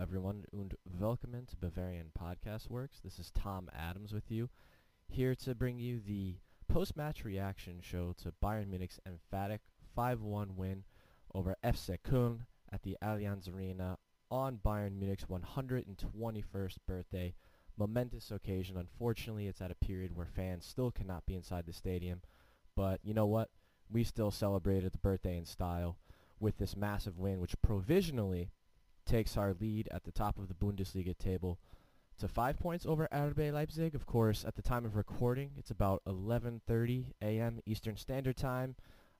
everyone, und willkommen to Bavarian Podcast Works. This is Tom Adams with you, here to bring you the post-match reaction show to Bayern Munich's emphatic 5-1 win over FC Köln at the Allianz Arena on Bayern Munich's 121st birthday. Momentous occasion. Unfortunately, it's at a period where fans still cannot be inside the stadium, but you know what? We still celebrated the birthday in style with this massive win, which provisionally takes our lead at the top of the Bundesliga table to five points over RB Leipzig. Of course, at the time of recording, it's about 11:30 a.m. Eastern Standard Time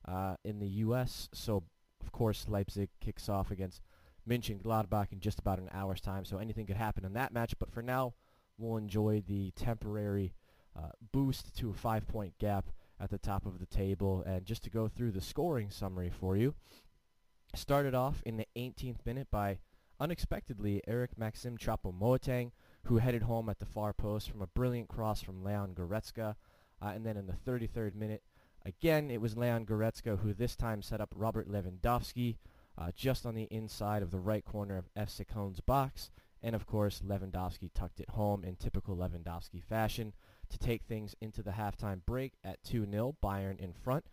uh, in the U.S. So, of course, Leipzig kicks off against Mönchengladbach in just about an hour's time. So anything could happen in that match. But for now, we'll enjoy the temporary uh, boost to a five-point gap at the top of the table. And just to go through the scoring summary for you, started off in the 18th minute by unexpectedly Eric Maxim Choupo-Moting, who headed home at the far post from a brilliant cross from Leon Goretzka. Uh, and then in the 33rd minute, again, it was Leon Goretzka who this time set up Robert Lewandowski uh, just on the inside of the right corner of FC Köln's box. And of course, Lewandowski tucked it home in typical Lewandowski fashion to take things into the halftime break at 2-0, Bayern in front.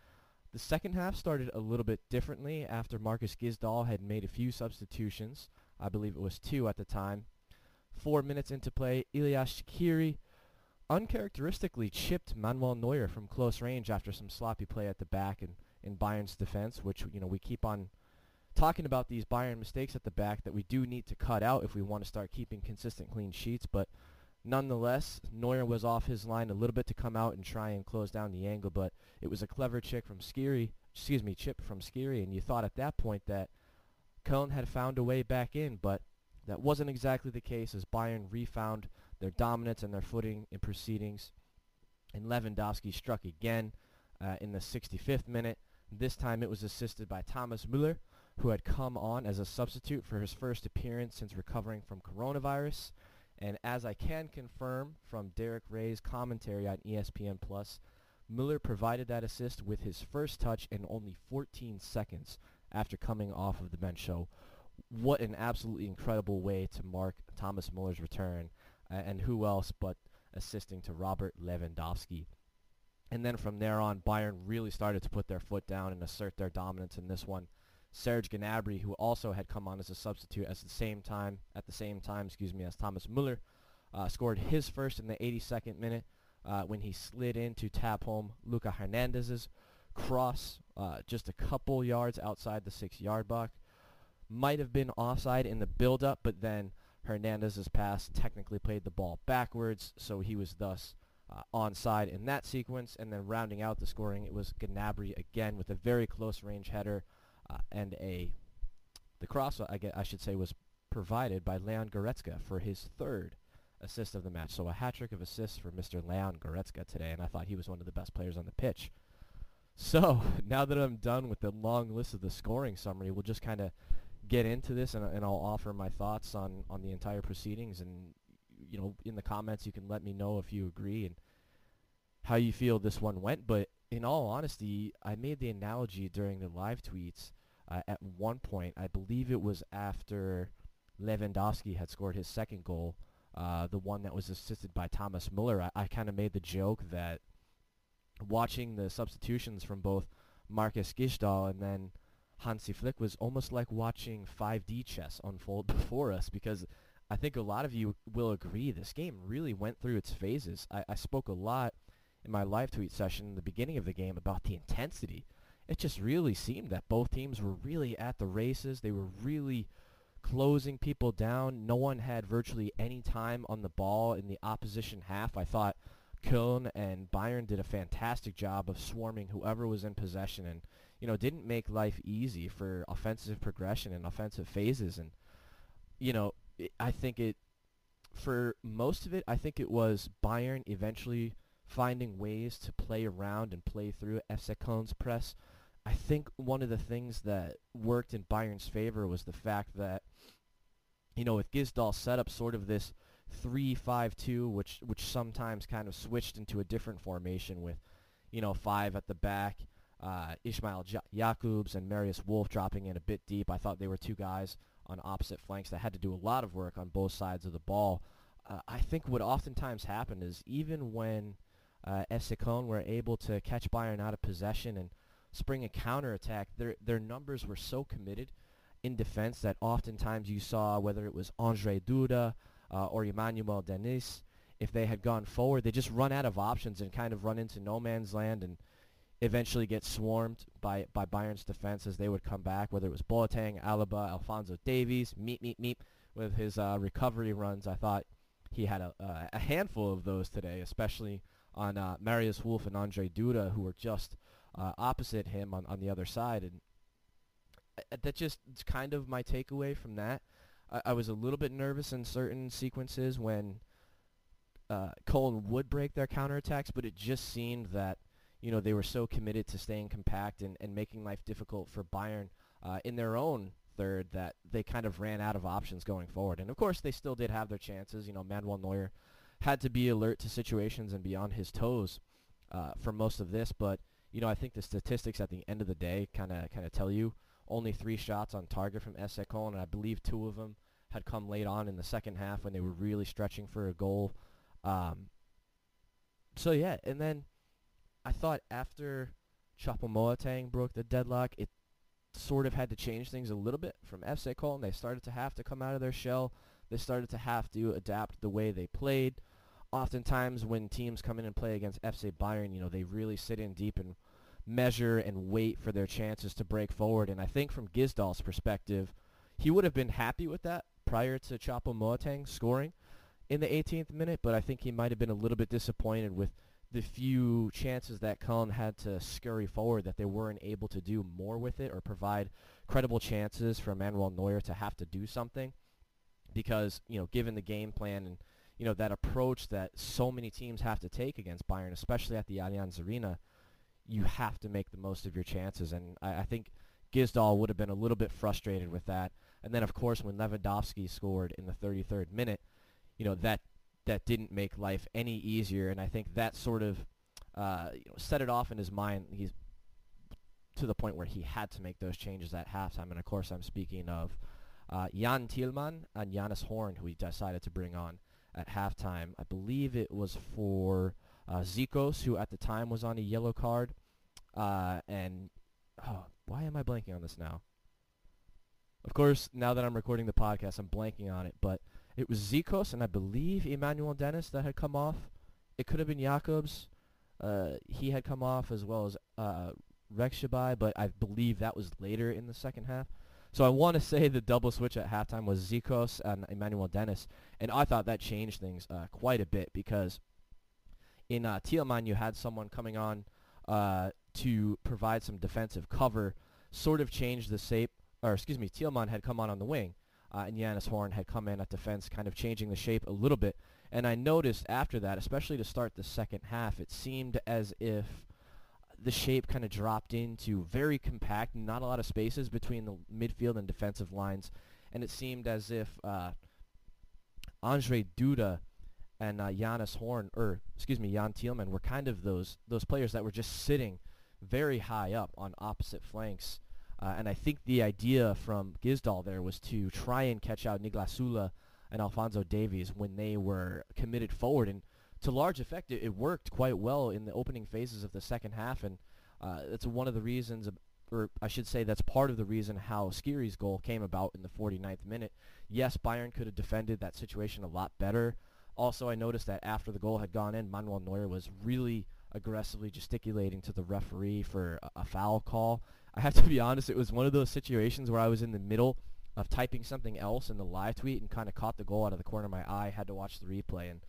The second half started a little bit differently after Marcus Gisdol had made a few substitutions. I believe it was two at the time. Four minutes into play, Ellyes Skhiri uncharacteristically chipped Manuel Neuer from close range after some sloppy play at the back in, in Bayern's defense, which you know we keep on talking about these Bayern mistakes at the back that we do need to cut out if we want to start keeping consistent clean sheets. But nonetheless, Neuer was off his line a little bit to come out and try and close down the angle, but it was a clever chick from Skhiri, excuse me, chip from Skhiri, and you thought at that point that Köln had found a way back in, but that wasn't exactly the case as Bayern refound their dominance and their footing in proceedings. And Lewandowski struck again uh, in the 65th minute. This time it was assisted by Thomas Müller, who had come on as a substitute for his first appearance since recovering from coronavirus. And as I can confirm from Derek Ray's commentary on ESPN Plus, Müller provided that assist with his first touch in only 14 seconds after coming off of the bench. So what an absolutely incredible way to mark Thomas Müller's return. Uh, and who else but assisting to Robert Lewandowski. And then from there on, Bayern really started to put their foot down and assert their dominance in this one. Serge Gnabry, who also had come on as a substitute at the same time, at the same time, excuse me, as Thomas Müller, uh, scored his first in the 82nd minute uh, when he slid in to tap home Luca Hernandez's cross uh, just a couple yards outside the six-yard box. Might have been offside in the build-up, but then Hernandez's pass technically played the ball backwards, so he was thus uh, onside in that sequence. And then rounding out the scoring, it was Gnabry again with a very close range header uh, and a the cross I, get, I should say was provided by Leon Goretzka for his third assist of the match. So a hat trick of assists for Mr. Leon Goretzka today, and I thought he was one of the best players on the pitch. So now that I'm done with the long list of the scoring summary, we'll just kind of get into this, and, and I'll offer my thoughts on on the entire proceedings. And you know, in the comments, you can let me know if you agree and how you feel this one went. But in all honesty, I made the analogy during the live tweets uh, at one point. I believe it was after Lewandowski had scored his second goal, uh, the one that was assisted by Thomas Müller. I, I kind of made the joke that watching the substitutions from both Marcus Gisdol and then Hansi Flick was almost like watching 5D chess unfold before us because I think a lot of you will agree this game really went through its phases. I, I spoke a lot in my live tweet session in the beginning of the game about the intensity. It just really seemed that both teams were really at the races. They were really closing people down. No one had virtually any time on the ball in the opposition half. I thought Köln and Bayern did a fantastic job of swarming whoever was in possession and, you know, didn't make life easy for offensive progression and offensive phases. And, you know, I think it, for most of it, I think it was Bayern eventually finding ways to play around and play through FC press. I think one of the things that worked in Bayern's favor was the fact that, you know, with Gisdol set up sort of this three-five-two, which which sometimes kind of switched into a different formation with, you know, five at the back, uh, Ismail Jakobs and Marius Wolf dropping in a bit deep. I thought they were two guys on opposite flanks that had to do a lot of work on both sides of the ball. Uh, I think what oftentimes happened is even when uh, Essekon were able to catch Bayern out of possession and spring a counterattack, their their numbers were so committed in defense that oftentimes you saw whether it was Andre Duda uh, or Emmanuel Dennis, if they had gone forward, they just run out of options and kind of run into no man's land and eventually get swarmed by, by Bayern's defense as they would come back, whether it was Boateng, Alaba, Alphonso Davies, meet, meet, meet, with his uh, recovery runs. I thought he had a, uh, a handful of those today, especially on uh, Marius Wolf and Andre Duda, who were just uh, opposite him on, on the other side. And uh, that just kind of my takeaway from that. I, I was a little bit nervous in certain sequences when uh, Cologne would break their counterattacks, but it just seemed that you know they were so committed to staying compact and, and making life difficult for Bayern uh, in their own third that they kind of ran out of options going forward. And of course, they still did have their chances. You know, Manuel Neuer had to be alert to situations and be on his toes uh, for most of this. But you know, I think the statistics at the end of the day kind of kind of tell you only three shots on target from SC and I believe two of them had come late on in the second half when they were really stretching for a goal. Um, so yeah, and then I thought after Choupo-Moting broke the deadlock, it sort of had to change things a little bit from FC Cologne. They started to have to come out of their shell. They started to have to adapt the way they played. Oftentimes when teams come in and play against FC Bayern, you know, they really sit in deep and measure and wait for their chances to break forward. And I think from Gisdol's perspective, he would have been happy with that prior to Choupo-Moting scoring in the 18th minute, but I think he might have been a little bit disappointed with the few chances that Köln had to scurry forward that they weren't able to do more with it or provide credible chances for Manuel Neuer to have to do something because, you know, given the game plan and, you know, that approach that so many teams have to take against Bayern, especially at the Allianz Arena, you have to make the most of your chances. And I, I think Gisdol would have been a little bit frustrated with that. And then, of course, when Lewandowski scored in the 33rd minute, you know, that that didn't make life any easier. And I think that sort of uh, you know, set it off in his mind. He's to the point where he had to make those changes at halftime. And of course, I'm speaking of uh, Jan Thielmann and Jannes Horn, who he decided to bring on at halftime. I believe it was for uh, Czichos, who at the time was on a yellow card. Uh, and oh, why am I blanking on this now? Of course, now that I'm recording the podcast, I'm blanking on it. But it was Czichos and I believe Emmanuel Dennis that had come off. It could have been Jakobs. Uh, he had come off as well as uh, Rexhbecaj, but I believe that was later in the second half. So I want to say the double switch at halftime was Czichos and Emmanuel Dennis, and I thought that changed things uh, quite a bit because in uh, Thielmann you had someone coming on uh, to provide some defensive cover, sort of changed the shape, or excuse me, Thielmann had come on on the wing, uh, and Jannes Horn had come in at defense, kind of changing the shape a little bit. And I noticed after that, especially to start the second half, it seemed as if the shape kind of dropped into very compact, not a lot of spaces between the midfield and defensive lines. And it seemed as if uh, Andre Duda and uh, Jannes Horn, or excuse me, Jan Thielmann, were kind of those those players that were just sitting very high up on opposite flanks uh, and I think the idea from Gisdol there was to try and catch out Niklas Süle and Alphonso Davies when they were committed forward. And to large effect, it, it worked quite well in the opening phases of the second half. And uh, that's one of the reasons, or I should say that's part of the reason how Skhiri's goal came about in the 49th minute. Yes, Bayern could have defended that situation a lot better. Also, I noticed that after the goal had gone in, Manuel Neuer was really aggressively gesticulating to the referee for a, a foul call. I have to be honest, it was one of those situations where I was in the middle of typing something else in the live tweet and kind of caught the goal out of the corner of my eye, had to watch the replay. And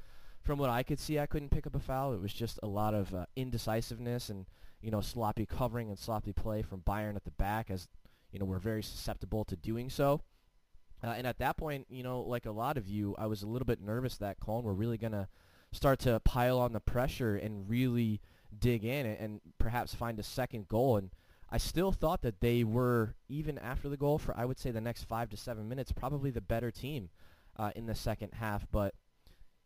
from what I could see, I couldn't pick up a foul. It was just a lot of uh, indecisiveness and, you know, sloppy covering and sloppy play from Bayern at the back as, you know, we're very susceptible to doing so. Uh, and at that point, you know, like a lot of you, I was a little bit nervous that Cologne were really going to start to pile on the pressure and really dig in and, and perhaps find a second goal. And I still thought that they were, even after the goal, for I would say the next five to seven minutes, probably the better team uh, in the second half. But,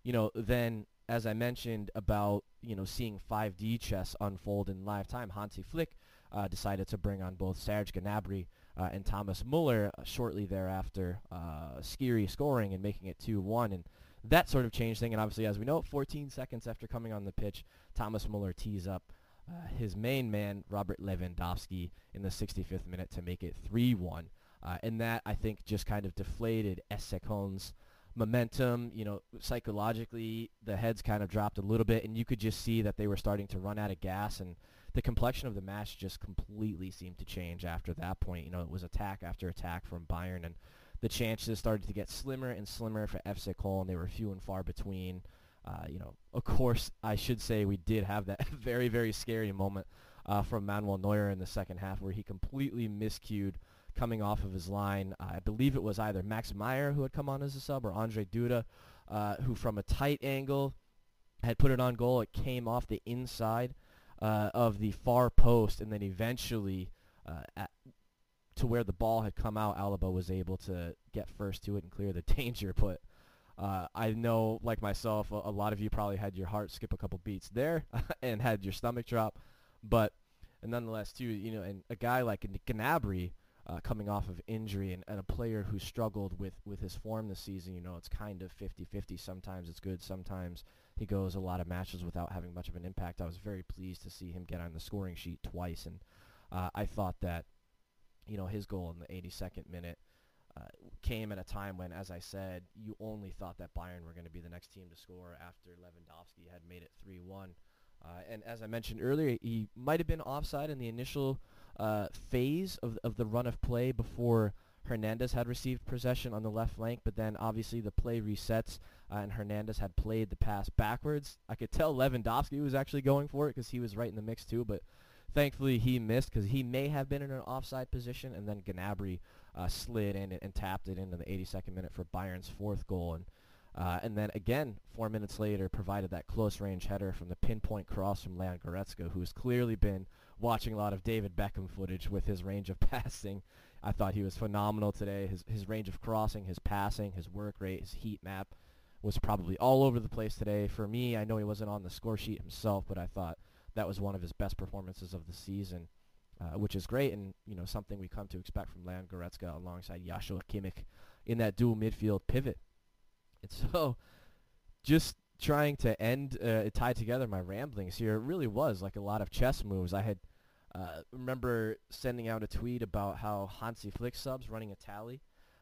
you know, then as I mentioned about, you know, seeing 5D chess unfold in live time, Hansi Flick uh, decided to bring on both Serge Gnabry uh, and Thomas Muller uh, shortly thereafter, uh, Skhiri scoring and making it 2-1. And that sort of changed thing. And obviously, as we know, 14 seconds after coming on the pitch, Thomas Muller tees up uh, his main man, Robert Lewandowski, in the 65th minute to make it 3-1. Uh, and that, I think, just kind of deflated Köln's momentum. You know, psychologically, the heads kind of dropped a little bit, and you could just see that they were starting to run out of gas, and the complexion of the match just completely seemed to change after that point. You know, it was attack after attack from Bayern, and the chances started to get slimmer and slimmer for FC Köln. They were few and far between. Uh, you know, of course, I should say we did have that very, very scary moment uh, from Manuel Neuer in the second half where he completely miscued coming off of his line. Uh, I believe it was either Max Meyer who had come on as a sub or Andre Duda, uh, who from a tight angle had put it on goal. It came off the inside uh, of the far post, and then eventually uh, at, to where the ball had come out, Alaba was able to get first to it and clear the danger. But uh, I know, like myself, a, a, lot of you probably had your heart skip a couple beats there and had your stomach drop. But nonetheless, too, you know, and a guy like Gnabry uh, coming off of injury and, and, a player who struggled with, with his form this season, you know, it's kind of 50-50. Sometimes it's good. Sometimes he goes a lot of matches without having much of an impact. I was very pleased to see him get on the scoring sheet twice, and uh, I thought that, you know, his goal in the 82nd minute uh, came at a time when, as I said, you only thought that Bayern were going to be the next team to score after Lewandowski had made it 3-1. Uh, and as I mentioned earlier, he might have been offside in the initial uh, phase of, of the run of play before Hernandez had received possession on the left flank, but then obviously the play resets uh, and Hernandez had played the pass backwards. I could tell Lewandowski was actually going for it because he was right in the mix too, but thankfully he missed because he may have been in an offside position, and then Gnabry uh, slid in and, and, tapped it into the 82nd minute for Bayern's fourth goal. And uh, and then again, four minutes later, provided that close range header from the pinpoint cross from Leon Goretzka, who has clearly been watching a lot of David Beckham footage with his range of passing. I thought he was phenomenal today. His his range of crossing, his passing, his work rate, his heat map was probably all over the place today. For me, I know he wasn't on the score sheet himself, but I thought that was one of his best performances of the season, uh, which is great and you know something we come to expect from Leon Goretzka alongside Joshua Kimmich in that dual midfield pivot. And so, just trying to end uh, tie together my ramblings here, it really was like a lot of chess moves. I had uh, remember sending out a tweet about how Hansi Flick subs running a tally.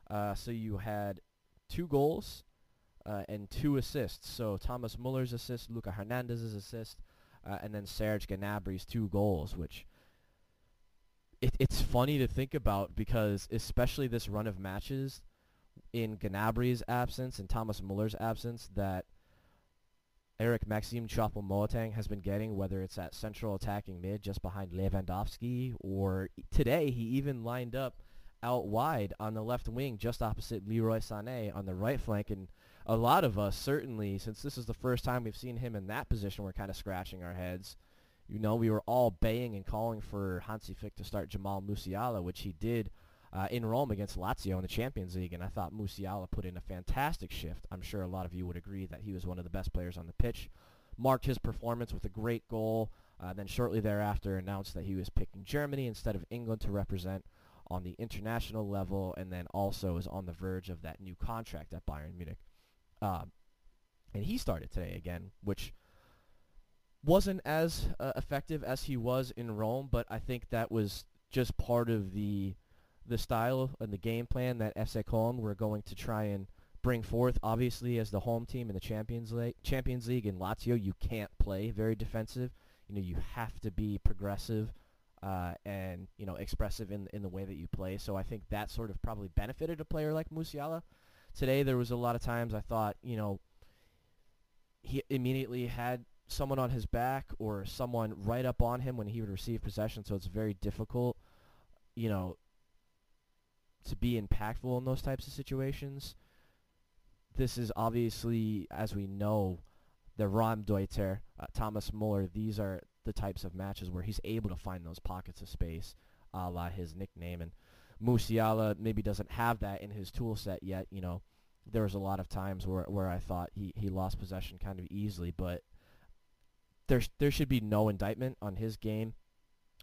Uh, so you had two goals uh, and two assists. So Thomas Muller's assist, Luca Hernandez's assist, uh, and then Serge Gnabry's two goals, which it, it's funny to think about because especially this run of matches in Gnabry's absence and Thomas Muller's absence that Eric Maxim Choupo-Moting has been getting, whether it's at central attacking mid just behind Lewandowski, or today he even lined up out wide on the left wing just opposite Leroy Sané on the right flank. And a lot of us, certainly, since this is the first time we've seen him in that position, we're kind of scratching our heads. You know, we were all baying and calling for Hansi Flick to start Jamal Musiala, which he did uh, in Rome against Lazio in the Champions League, and I thought Musiala put in a fantastic shift. I'm sure a lot of you would agree that he was one of the best players on the pitch. Marked his performance with a great goal, uh, then shortly thereafter announced that he was picking Germany instead of England to represent on the international level, and then also is on the verge of that new contract at Bayern Munich. Um, and he started today again, which wasn't as uh, effective as he was in Rome, but I think that was just part of the the style and the game plan that FC Köln were going to try and bring forth. Obviously, as the home team in the Champions League, Champions League in Lazio, you can't play very defensive. You know, you have to be progressive uh, and you know expressive in in the way that you play. So I think that sort of probably benefited a player like Musiala. Today, there was a lot of times I thought, you know, he immediately had someone on his back or someone right up on him when he would receive possession. So it's very difficult, you know, to be impactful in those types of situations. This is obviously, as we know, the Raumdeuter, uh, Thomas Muller, these are the types of matches where he's able to find those pockets of space, a la his nickname. And Musiala maybe doesn't have that in his tool set yet. You know, there was a lot of times where, where I thought he, he lost possession kind of easily, but there, there should be no indictment on his game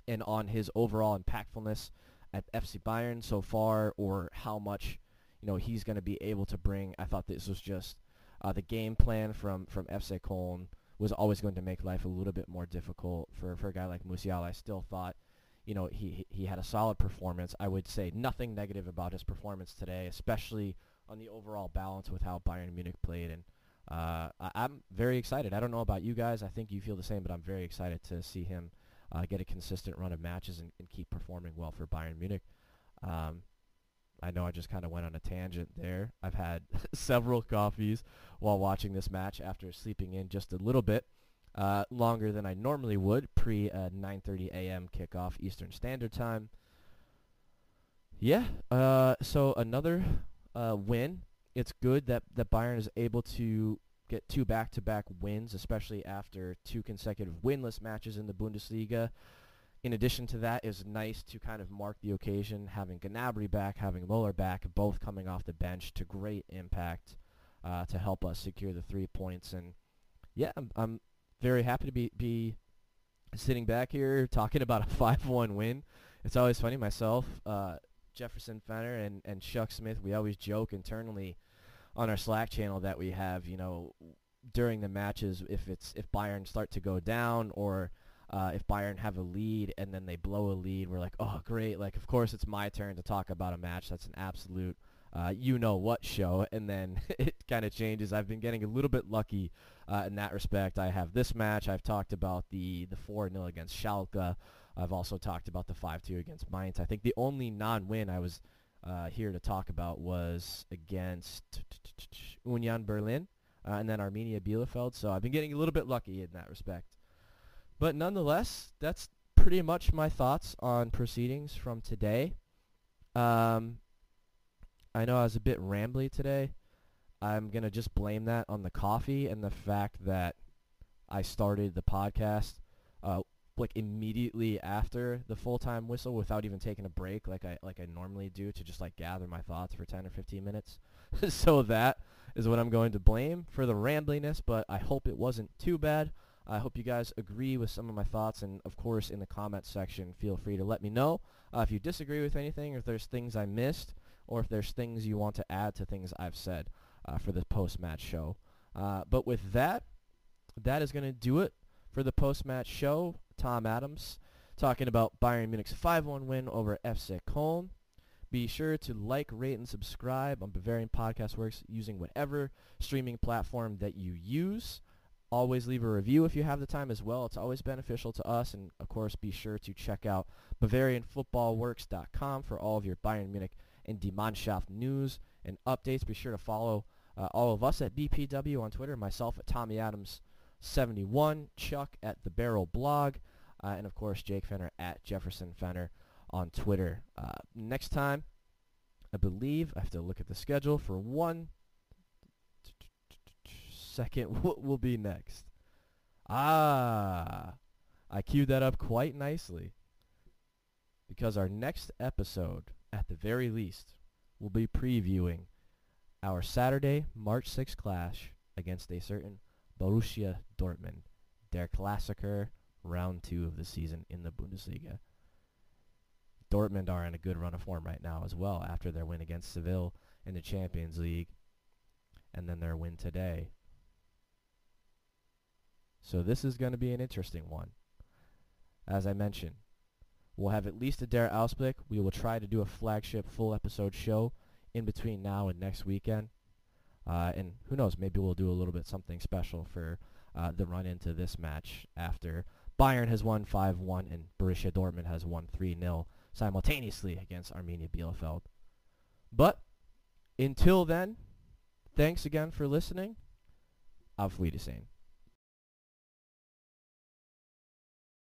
and on his overall impactfulness at FC Bayern so far or how much you know he's going to be able to bring. I thought this was just uh, the game plan from from FC Köln was always going to make life a little bit more difficult for, for a guy like Musiala. I still thought, you know, he he had a solid performance. I would say nothing negative about his performance today, especially on the overall balance with how Bayern Munich played. And uh, I, am very excited. I don't know about you guys. I think you feel the same, but I'm very excited to see him uh, get a consistent run of matches and, and, keep performing well for Bayern Munich. Um, I know I just kind of went on a tangent there. I've had several coffees while watching this match after sleeping in just a little bit uh, longer than I normally would pre 9:30 a.m. kickoff Eastern Standard Time. Yeah, uh, so another uh, win. It's good that that Bayern is able to get two back-to-back wins, especially after two consecutive winless matches in the Bundesliga. In addition to that, it's nice to kind of mark the occasion, having Gnabry back, having Muller back, both coming off the bench to great impact uh, to help us secure the three points. And yeah, I'm, I'm very happy to be, be sitting back here talking about a 5-1 win. It's always funny. Myself, uh, Jefferson Fenner, and, and Chuck Smith, we always joke internally on our Slack channel that we have, you know, during the matches, if it's if Bayern start to go down or uh, if Bayern have a lead and then they blow a lead, we're like, oh, great. Like, of course, it's my turn to talk about a match. That's an absolute uh, you know what show. And then it kind of changes. I've been getting a little bit lucky uh, in that respect. I have this match. I've talked about the, the 4-0 against Schalke. I've also talked about the 5-2 against Mainz. I think the only non-win I was uh, here to talk about was against Union Berlin uh, and then Arminia Bielefeld. So I've been getting a little bit lucky in that respect. But nonetheless, that's pretty much my thoughts on proceedings from today. Um, I know I was a bit rambly today. I'm going to just blame that on the coffee and the fact that I started the podcast uh, like immediately after the full-time whistle without even taking a break like I like I normally do to just like gather my thoughts for 10 or 15 minutes. so that is what I'm going to blame for the rambliness, but I hope it wasn't too bad. I hope you guys agree with some of my thoughts, and of course, in the comments section, feel free to let me know uh, if you disagree with anything, or if there's things I missed, or if there's things you want to add to things I've said uh, for the post-match show. Uh, but with that, that is going to do it for the post-match show. Tom Adams talking about Bayern Munich's 5-1 win over FC Köln. Be sure to like, rate, and subscribe on Bavarian Podcast Works using whatever streaming platform that you use. Always leave a review if you have the time as well. It's always beneficial to us. And, of course, be sure to check out BavarianFootballWorks.com for all of your Bayern Munich and Die Mannschaft news and updates. Be sure to follow uh, all of us at BPW on Twitter, myself at Tommy Adams71, Chuck at The Barrel Blog, uh, and, of course, Jake Fenner at Jefferson Fenner on Twitter. Uh, next time, I believe I have to look at the schedule for one second what will be next. Ah, I queued that up quite nicely because our next episode, at the very least, will be previewing our Saturday, March 6th clash against a certain Borussia Dortmund, their Klassiker round two of the season in the Bundesliga. Dortmund are in a good run of form right now as well after their win against Seville in the Champions League and then their win today so this is going to be an interesting one. As I mentioned, we'll have at least a Der Ausblick. We will try to do a flagship full episode show in between now and next weekend. Uh, and who knows, maybe we'll do a little bit something special for uh, the run into this match after Bayern has won 5-1 and Borussia Dortmund has won 3-0 simultaneously against Arminia Bielefeld. But until then, thanks again for listening. Auf Wiedersehen.